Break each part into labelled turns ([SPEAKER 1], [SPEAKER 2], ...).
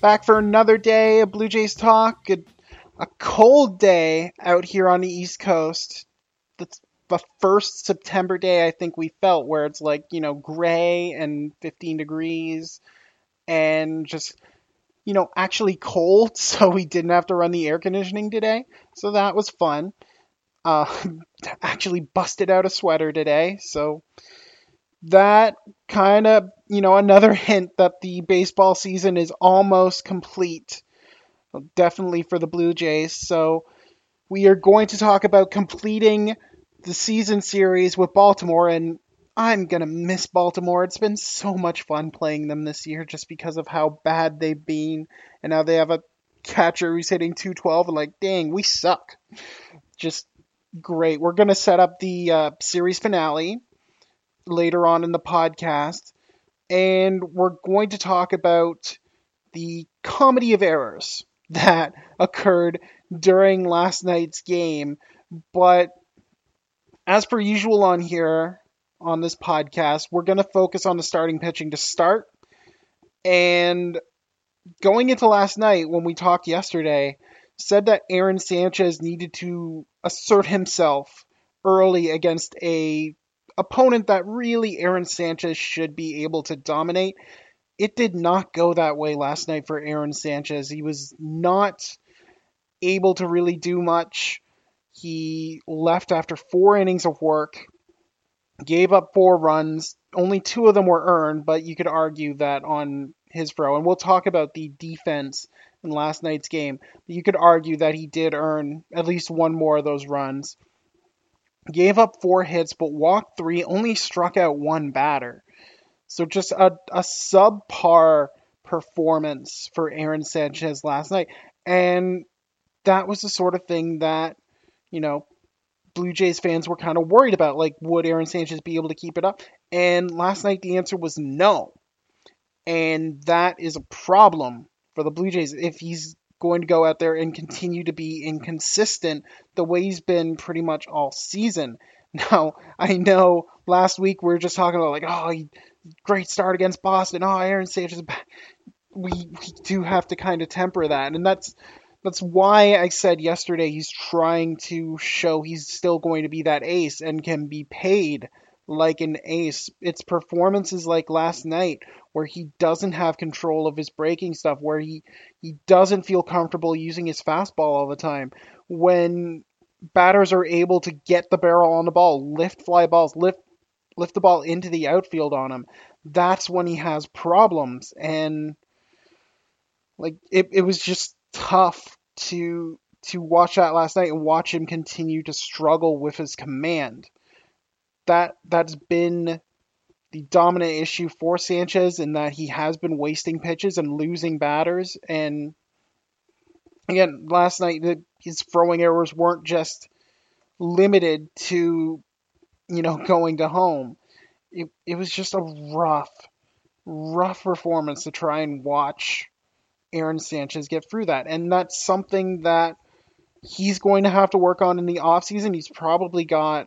[SPEAKER 1] back for another day of Blue Jays talk. A, a cold day out here on the East Coast. That's the first September day I think we felt where it's like, you know, gray and 15 degrees and just you know, actually cold, so we didn't have to run the air conditioning today. So that was fun. Uh, actually busted out a sweater today, so that kind of, you know, another hint that the baseball season is almost complete. Definitely for the Blue Jays. So we are going to talk about completing the season series with Baltimore and I'm going to miss Baltimore. It's been so much fun playing them this year just because of how bad they've been. And now they have a catcher who's hitting 212 and like, dang, we suck. Just great. We're going to set up the uh, series finale later on in the podcast. And we're going to talk about the comedy of errors that occurred during last night's game. But as per usual on here, on this podcast. We're going to focus on the starting pitching to start. And going into last night, when we talked yesterday, said that Aaron Sanchez needed to assert himself early against a opponent that really Aaron Sanchez should be able to dominate. It did not go that way last night for Aaron Sanchez. He was not able to really do much. He left after four innings of work gave up four runs. Only two of them were earned, but you could argue that on his throw, and we'll talk about the defense in last night's game. You could argue that he did earn at least one more of those runs. Gave up four hits, but walked three, only struck out one batter. So just a, a subpar performance for Aaron Sanchez last night. And that was the sort of thing that, you know, Blue Jays fans were kind of worried about. Like, would Aaron Sanchez be able to keep it up? And last night the answer was no. And that is a problem for the Blue Jays if he's going to go out there and continue to be inconsistent the way he's been pretty much all season. Now, I know last week we were just talking about like, oh, he, great start against Boston. Oh, Aaron Sanchez. We we do have to kind of temper that, and that's that's why I said yesterday he's trying to show he's still going to be that ace and can be paid like an ace. It's performances like last night where he doesn't have control of his breaking stuff, where he he doesn't feel comfortable using his fastball all the time. When batters are able to get the barrel on the ball, lift fly balls, lift lift the ball into the outfield on him, that's when he has problems and like it, it was just tough to to watch that last night and watch him continue to struggle with his command. That that's been the dominant issue for Sanchez in that he has been wasting pitches and losing batters. And again, last night his throwing errors weren't just limited to you know going to home. It it was just a rough, rough performance to try and watch Aaron Sanchez get through that. And that's something that he's going to have to work on in the offseason. He's probably got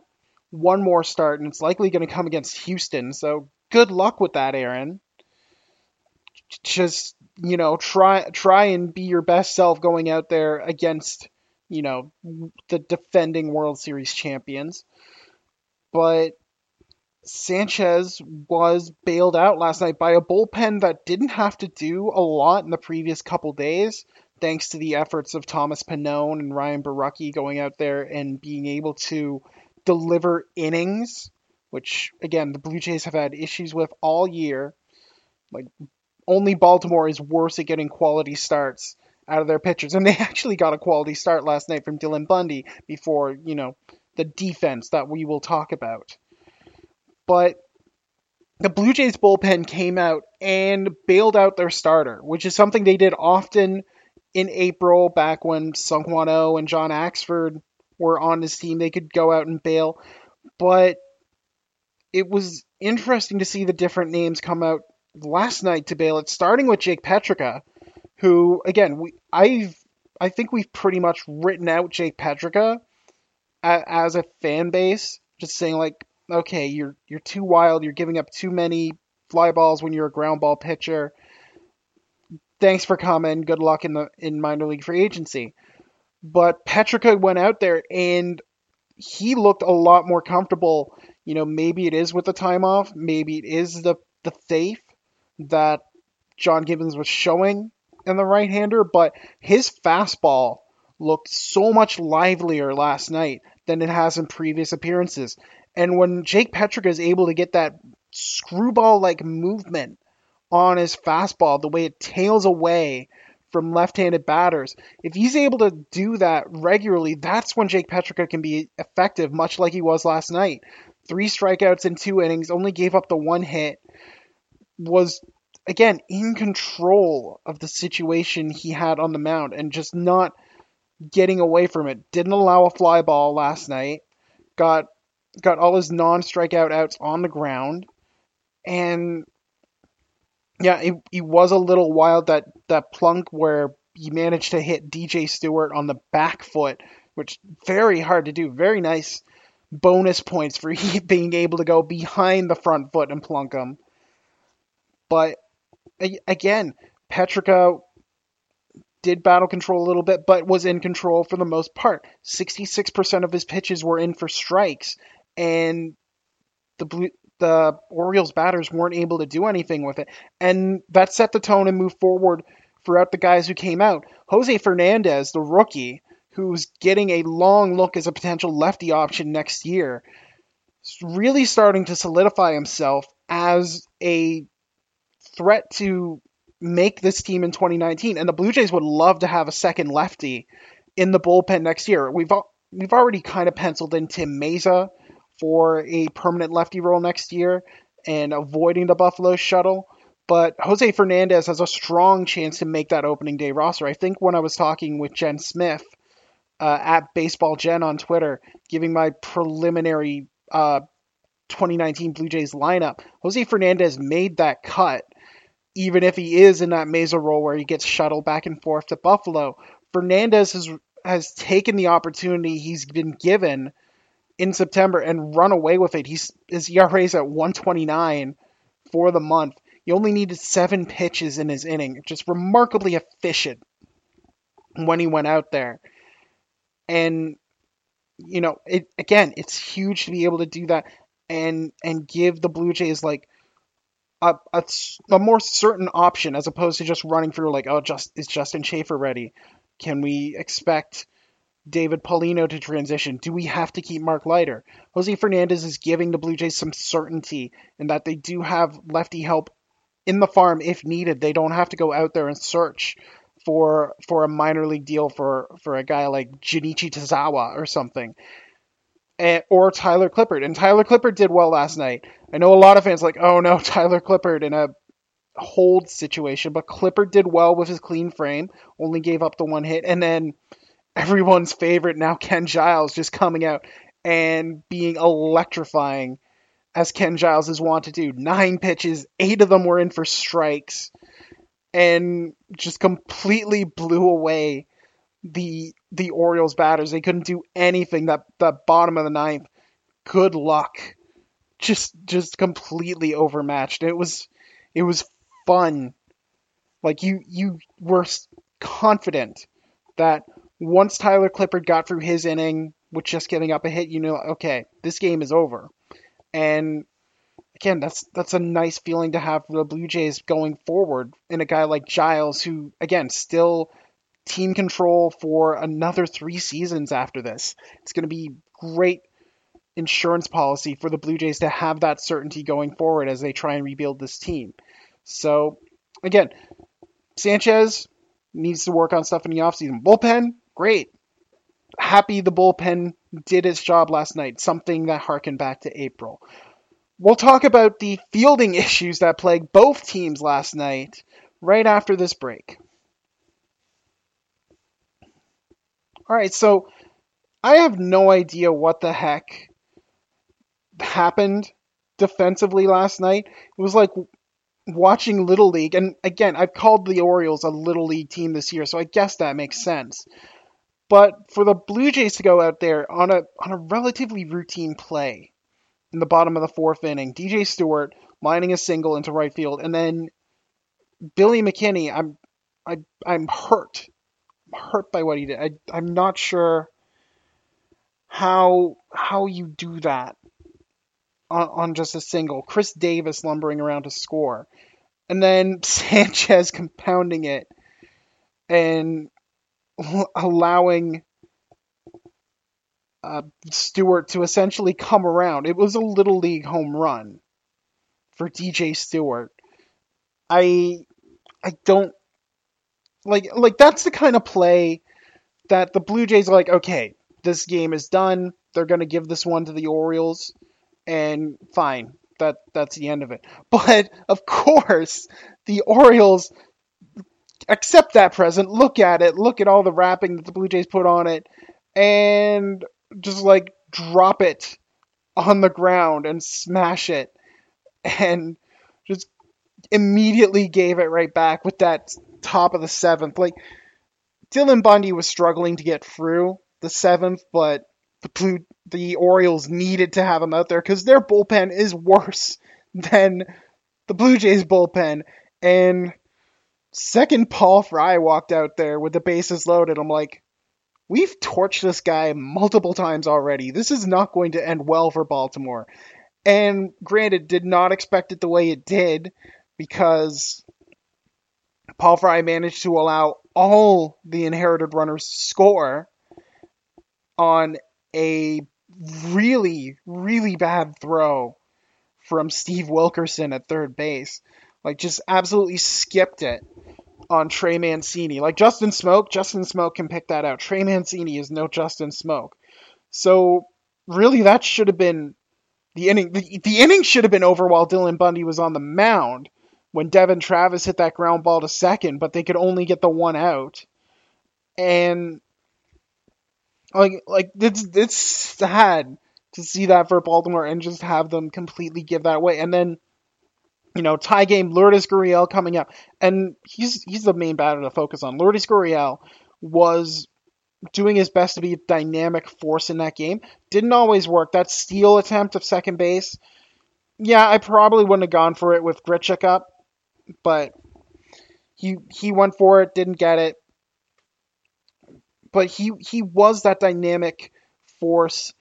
[SPEAKER 1] one more start, and it's likely going to come against Houston. So good luck with that, Aaron. Just you know, try try and be your best self going out there against you know the defending World Series champions. But Sanchez was bailed out last night by a bullpen that didn't have to do a lot in the previous couple days, thanks to the efforts of Thomas Pannone and Ryan Borucki going out there and being able to deliver innings, which again the Blue Jays have had issues with all year. Like only Baltimore is worse at getting quality starts out of their pitchers, and they actually got a quality start last night from Dylan Bundy before you know the defense that we will talk about but the Blue Jays bullpen came out and bailed out their starter, which is something they did often in April, back when Seung-Hwan Oh and John Axford were on his team, they could go out and bail. But it was interesting to see the different names come out last night to bail it, starting with Jake Petricka, who again we I've I think we've pretty much written out Jake Petricka as a fan base, just saying like, okay, you're you're too wild, you're giving up too many fly balls when you're a ground ball pitcher. Thanks for coming. Good luck in the in minor league free agency. But Petricka went out there and he looked a lot more comfortable. You know, maybe it is with the time off, maybe it is the the faith that John Gibbons was showing in the right hander, but his fastball looked so much livelier last night than it has in previous appearances. And when Jake Petricka is able to get that screwball like movement on his fastball, the way it tails away from left-handed batters. If he's able to do that regularly, that's when Jake Petricka can be effective, much like he was last night. Three strikeouts in two innings, only gave up the one hit, was again in control of the situation he had on the mound and just not getting away from it. Didn't allow a fly ball last night. Got got all his non-strikeout outs on the ground, and yeah, it, it was a little wild that that plunk where he managed to hit DJ Stewart on the back foot, which very hard to do. Very nice bonus points for he being able to go behind the front foot and plunk him. But again, Petricka did battle control a little bit, but was in control for the most part. 66% of his pitches were in for strikes, and the blue, the Orioles batters weren't able to do anything with it. And that set the tone and moved forward throughout the guys who came out. Jose Fernandez, the rookie, who's getting a long look as a potential lefty option next year, really starting to solidify himself as a threat to make this team in 2019. And the Blue Jays would love to have a second lefty in the bullpen next year. We've we've already kind of penciled in Tim Mayza for a permanent lefty role next year and avoiding the Buffalo shuttle. But Jose Fernandez has a strong chance to make that opening day roster. I think when I was talking with Jen Smith uh, at Baseball Jen on Twitter, giving my preliminary uh, 2019 Blue Jays lineup, Jose Fernandez made that cut even if he is in that Mayza role where he gets shuttled back and forth to Buffalo, Fernandez has has taken the opportunity he's been given in September and run away with it. He's his ERA is at 129 for the month. He only needed seven pitches in his inning, just remarkably efficient when he went out there. And you know, it again, it's huge to be able to do that and and give the Blue Jays like a, a, a, more certain option as opposed to just running through like, oh, just is Justin Shafer ready? Can we expect David Paulino to transition? Do we have to keep Mark Leiter? Jose Fernandez is giving the Blue Jays some certainty in that they do have lefty help in the farm if needed. They don't have to go out there and search for for a minor league deal for for a guy like Junichi Tazawa or something and, or Tyler Clippard. And Tyler Clippard did well last night. I know a lot of fans like, oh no, Tyler Clippard in a hold situation, but Clippard did well with his clean frame, only gave up the one hit, and then everyone's favorite now, Ken Giles, just coming out and being electrifying as Ken Giles is wont to do. Nine pitches, eight of them were in for strikes, and just completely blew away the the Orioles batters. They couldn't do anything. That that bottom of the ninth, good luck. Just just completely overmatched. It was it was fun. Like you you were confident that once Tyler Clippard got through his inning with just giving up a hit, you know, okay, this game is over. And again, that's that's a nice feeling to have for the Blue Jays going forward. And a guy like Giles, who again still team control for another three seasons after this. It's going to be great insurance policy for the Blue Jays to have that certainty going forward as they try and rebuild this team. So, again, Sanchez needs to work on stuff in the offseason. Bullpen, great. Happy the bullpen did its job last night, something that harkened back to April. We'll talk about the fielding issues that plagued both teams last night right after this break. All right, so I have no idea what the heck happened defensively last night. It was like watching Little League, and again, I've called the Orioles a Little League team this year, so I guess that makes sense. But for the Blue Jays to go out there on a on a relatively routine play in the bottom of the fourth inning, DJ Stewart lining a single into right field, and then Billy McKinney, I'm I I'm hurt. I'm hurt by what he did. I, I'm not sure how how you do that on, on just a single. Chris Davis lumbering around to score. And then Sanchez compounding it and allowing uh, Stewart to essentially come around. It was a little league home run for DJ Stewart. I I don't like like that's the kind of play that the Blue Jays are like, okay, this game is done. They're gonna give this one to the Orioles, and fine, that that's the end of it. But of course, the Orioles accept that present, look at it, look at all the wrapping that the Blue Jays put on it, and just like drop it on the ground and smash it, and just immediately gave it right back with that top of the seventh. Like Dylan Bundy was struggling to get through the seventh, but the Blue, the Orioles needed to have him out there because their bullpen is worse than the Blue Jays bullpen. And second Paul Fry walked out there with the bases loaded. I'm like, we've torched this guy multiple times already. This is not going to end well for Baltimore. And granted, did not expect it the way it did because Paul Fry managed to allow all the inherited runners score on a really, really bad throw from Steve Wilkerson at third base. Like, just absolutely skipped it on Trey Mancini. Like, Justin Smoak, Justin Smoak can pick that out. Trey Mancini is no Justin Smoak. So, really, that should have been the inning. The, the inning should have been over while Dylan Bundy was on the mound when Devon Travis hit that ground ball to second, but they could only get the one out. And like like it's it's sad to see that for Baltimore and just have them completely give that away. And then you know, tie game, Lourdes Gurriel coming up. And he's he's the main batter to focus on. Lourdes Gurriel was doing his best to be a dynamic force in that game. Didn't always work. That steal attempt of second base, yeah, I probably wouldn't have gone for it with Grichuk up but he he went for it, didn't get it. But he he was that dynamic force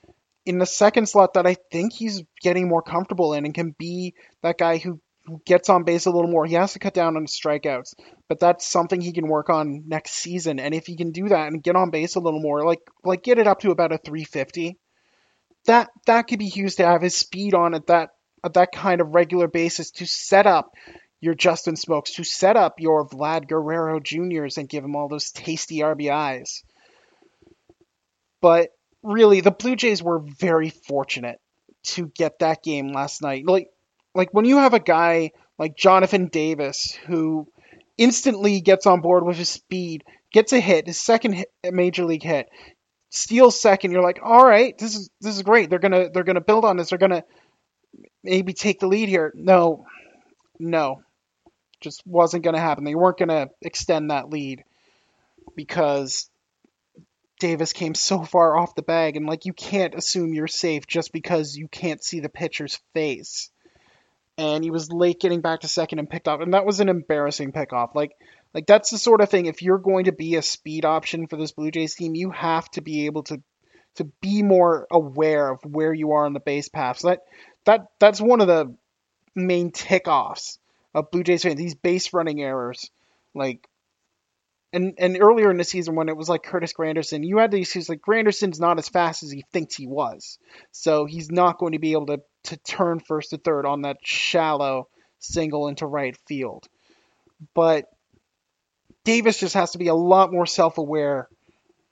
[SPEAKER 1] in the second slot that I think he's getting more comfortable in and can be that guy who gets on base a little more. He has to cut down on strikeouts, but that's something he can work on next season. And if he can do that and get on base a little more, like like get it up to about a 350, that that could be huge to have his speed on at that at that kind of regular basis to set up your Justin Smoaks, to set up your Vlad Guerrero Juniors and give him all those tasty RBIs. But really, the Blue Jays were very fortunate to get that game last night. Like, like when you have a guy like Jonathan Davis who instantly gets on board with his speed, gets a hit, his second hit, major league hit, steals second. You're like, all right, this is this is great. They're gonna they're gonna build on this. They're gonna maybe take the lead here. No, no, just wasn't to happen. They weren't to extend that lead because Davis came so far off the bag, and like you can't assume you're safe just because you can't see the pitcher's face. And he was late getting back to second and picked off, and that was an embarrassing pickoff. Like, like that's the sort of thing. If you're going to be a speed option for this Blue Jays team, you have to be able to to be more aware of where you are on the base path. So that that that's one of the main tick offs of Blue Jays fans, these base running errors, like and and earlier in the season when it was like Curtis Granderson, you had these he's like Granderson's not as fast as he thinks he was. So he's not going to be able to to turn first to third on that shallow single into right field. But Davis just has to be a lot more self-aware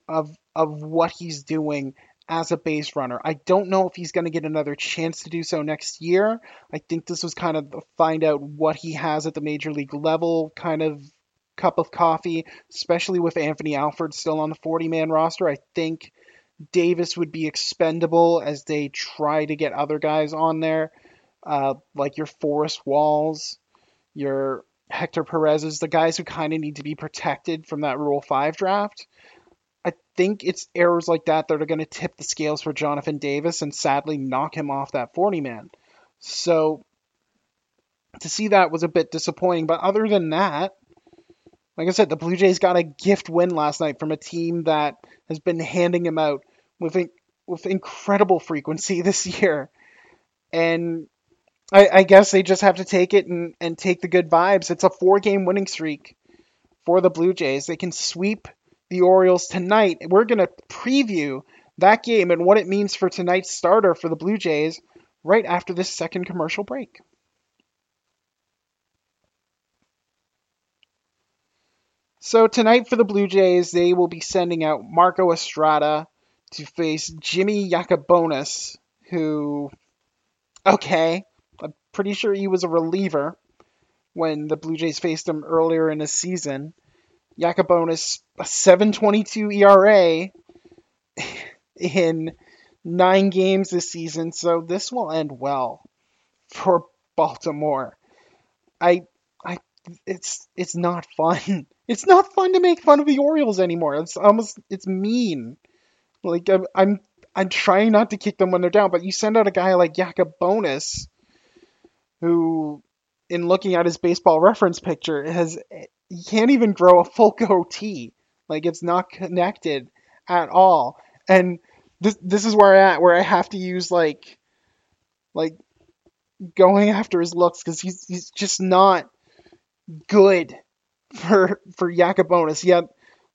[SPEAKER 1] of of what he's doing as a base runner. I don't know if he's going to get another chance to do so next year. I think this was kind of find out what he has at the major league level kind of cup of coffee, especially with Anthony Alford still on the 40 man roster. I think Davis would be expendable as they try to get other guys on there, uh, like your Forrest Walls, your Hector Perez's, the guys who kind of need to be protected from that Rule 5 draft. I think it's errors like that that are going to tip the scales for Jonathan Davis and sadly knock him off that 40 man. So to see that was a bit disappointing. But other than that, like I said, the Blue Jays got a gift win last night from a team that has been handing him out with with incredible frequency this year, and I, I guess they just have to take it and, and take the good vibes. It's a four game winning streak for the Blue Jays. They can sweep the Orioles tonight. We're gonna preview that game and what it means for tonight's starter for the Blue Jays right after this second commercial break. So tonight for the Blue Jays, they will be sending out Marco Estrada to face Jimmy Yacabonis, who, okay, I'm pretty sure he was a reliever when the Blue Jays faced him earlier in the season. Yacabonis, a 7.22 ERA in nine games this season, so this will end well for Baltimore. I, it's it's not fun. It's not fun to make fun of the Orioles anymore. It's almost it's mean. Like I'm I'm, I'm trying not to kick them when they're down, but you send out a guy like Yacabonis, who, in looking at his baseball reference picture, has he can't even grow a full goatee. Like it's not connected at all. And this this is where I at where I have to use like like going after his looks because he's he's just not good for for Yacabonis. He had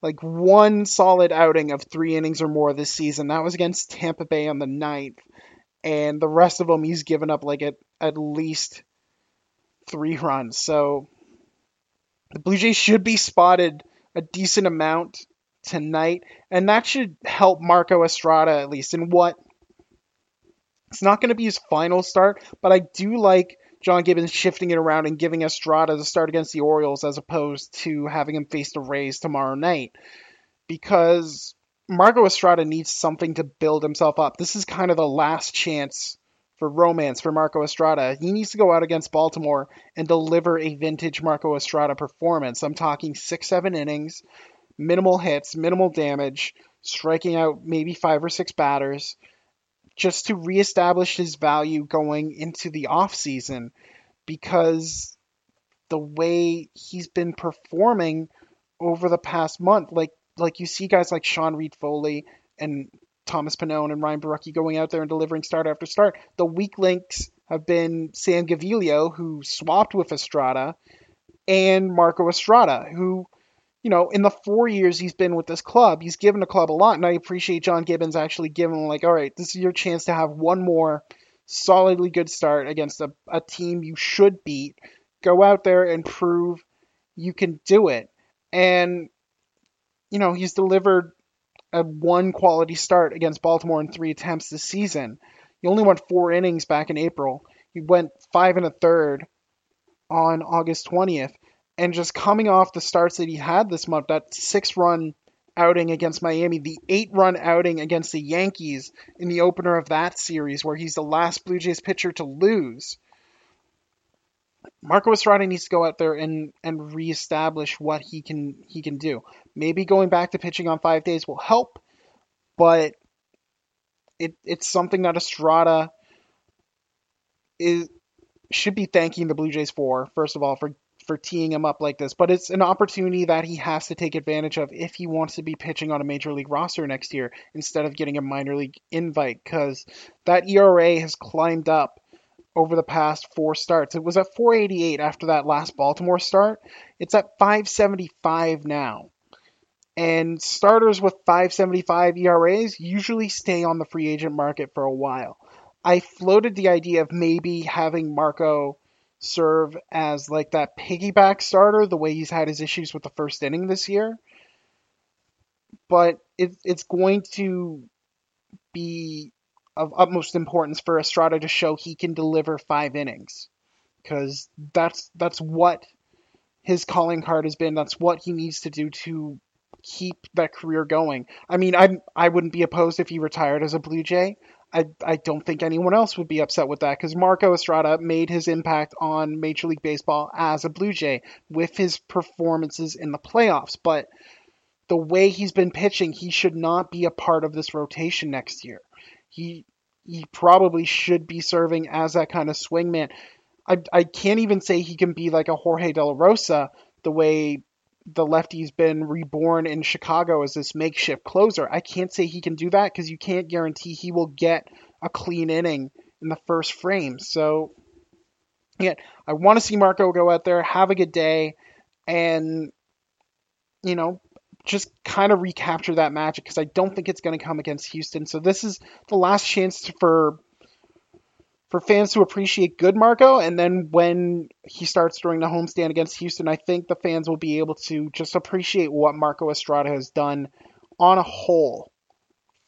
[SPEAKER 1] like one solid outing of three innings or more this season. That was against Tampa Bay on the 9th. And the rest of them, he's given up like at, at least three runs. So the Blue Jays should be spotted a decent amount tonight. And that should help Marco Estrada at least in what it's not going to be his final start, but I do like John Gibbons shifting it around and giving Estrada to start against the Orioles as opposed to having him face the Rays tomorrow night. Because Marco Estrada needs something to build himself up. This is kind of the last chance for romance for Marco Estrada. He needs to go out against Baltimore and deliver a vintage Marco Estrada performance. I'm talking six, seven innings, minimal hits, minimal damage, striking out maybe five or six batters just to reestablish his value going into the offseason because the way he's been performing over the past month, like like you see guys like Sean Reid-Foley and Thomas Pannone and Ryan Borucki going out there and delivering start after start. The weak links have been Sam Gaviglio, who swapped with Estrada, and Marco Estrada, who you know, in the four years he's been with this club, he's given the club a lot, and I appreciate John Gibbons actually giving him like, all right, this is your chance to have one more solidly good start against a, a team you should beat. Go out there and prove you can do it. And you know, he's delivered a one quality start against Baltimore in three attempts this season. He only went four innings back in April. He went five and a third on August 20th and just coming off the starts that he had this month, that six run outing against Miami, the eight run outing against the Yankees in the opener of that series, where he's the last Blue Jays pitcher to lose. Marco Estrada needs to go out there and, and reestablish what he can he can do. Maybe going back to pitching on five days will help, but it it's something that Estrada is should be thanking the Blue Jays for, first of all, for for teeing him up like this, but it's an opportunity that he has to take advantage of if he wants to be pitching on a major league roster next year instead of getting a minor league invite because that ERA has climbed up over the past four starts. It was at 488 after that last Baltimore start. It's at 575 now. And starters with 575 ERAs usually stay on the free agent market for a while. I floated the idea of maybe having Marco serve as like that piggyback starter, the way he's had his issues with the first inning this year. But it, it's going to be of utmost importance for Estrada to show he can deliver five innings, because that's that's what his calling card has been. That's what he needs to do to keep that career going. I mean, I I wouldn't be opposed if he retired as a Blue Jay. I, I don't think anyone else would be upset with that because Marco Estrada made his impact on Major League Baseball as a Blue Jay with his performances in the playoffs. But the way he's been pitching, he should not be a part of this rotation next year. He he probably should be serving as that kind of swingman. I, I can't even say he can be like a Jorge De La Rosa the way the lefty's been reborn in Chicago as this makeshift closer. I can't say he can do that because you can't guarantee he will get a clean inning in the first frame. So, yeah, I want to see Marco go out there, have a good day, and, you know, just kind of recapture that magic because I don't think it's going to come against Houston. So, this is the last chance for for fans to appreciate good Marco. And then when he starts during the homestand against Houston, I think the fans will be able to just appreciate what Marco Estrada has done on a whole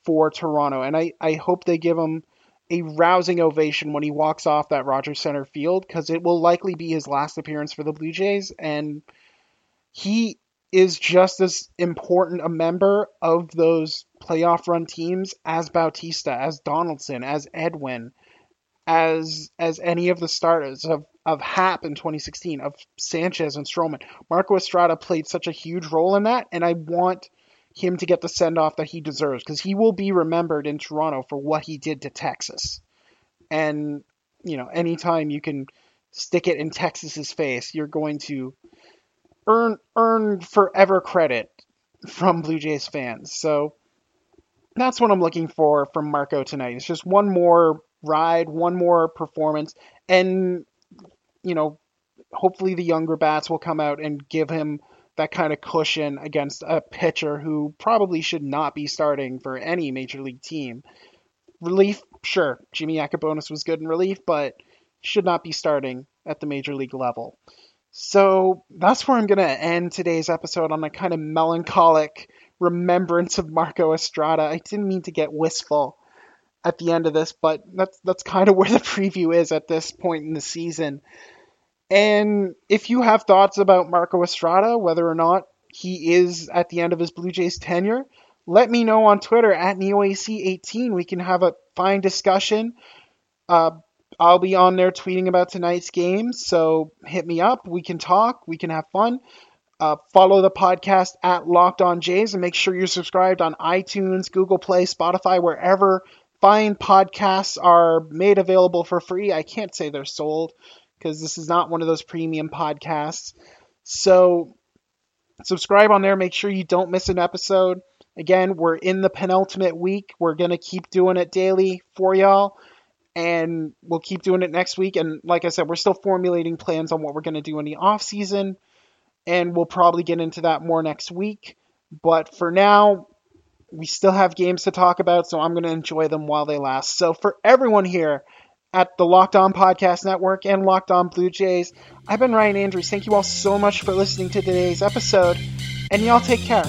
[SPEAKER 1] for Toronto. And I, I hope they give him a rousing ovation when he walks off that Rogers Center field because it will likely be his last appearance for the Blue Jays. And he is just as important a member of those playoff run teams as Bautista, as Donaldson, as Edwin as as any of the starters of of Happ in 2016, of Sanchez and Stroman. Marco Estrada played such a huge role in that, and I want him to get the send off that he deserves because he will be remembered in Toronto for what he did to Texas. And you know, anytime you can stick it in Texas's face, you're going to earn earn forever credit from Blue Jays fans. So that's what I'm looking for from Marco tonight. It's just one more ride, one more performance, and you know, hopefully the younger bats will come out and give him that kind of cushion against a pitcher who probably should not be starting for any major league team. Relief, sure, Jimmy Yacabonis was good in relief, but should not be starting at the major league level. So that's where I'm going to end today's episode on a kind of melancholic remembrance of Marco Estrada. I didn't mean to get wistful at the end of this, but that's that's kind of where the preview is at this point in the season. And if you have thoughts about Marco Estrada, whether or not he is at the end of his Blue Jays tenure, let me know on Twitter at NeoAC18. We can have a fine discussion. Uh, I'll be on there tweeting about tonight's game, so hit me up. We can talk. We can have fun. Uh, follow the podcast at Locked On Jays and make sure you're subscribed on iTunes, Google Play, Spotify, wherever fine podcasts are made available for free. I can't say they're sold because this is not one of those premium podcasts. So subscribe on there. Make sure you don't miss an episode. Again, we're in the penultimate week. We're going to keep doing it daily for y'all. And we'll keep doing it next week. And like I said, we're still formulating plans on what we're going to do in the off season. And we'll probably get into that more next week. But for now, we still have games to talk about, so I'm going to enjoy them while they last. So for everyone here at the Locked On Podcast Network and Locked On Blue Jays, I've been Ryan Andrews. Thank you all so much for listening to today's episode, and y'all take care.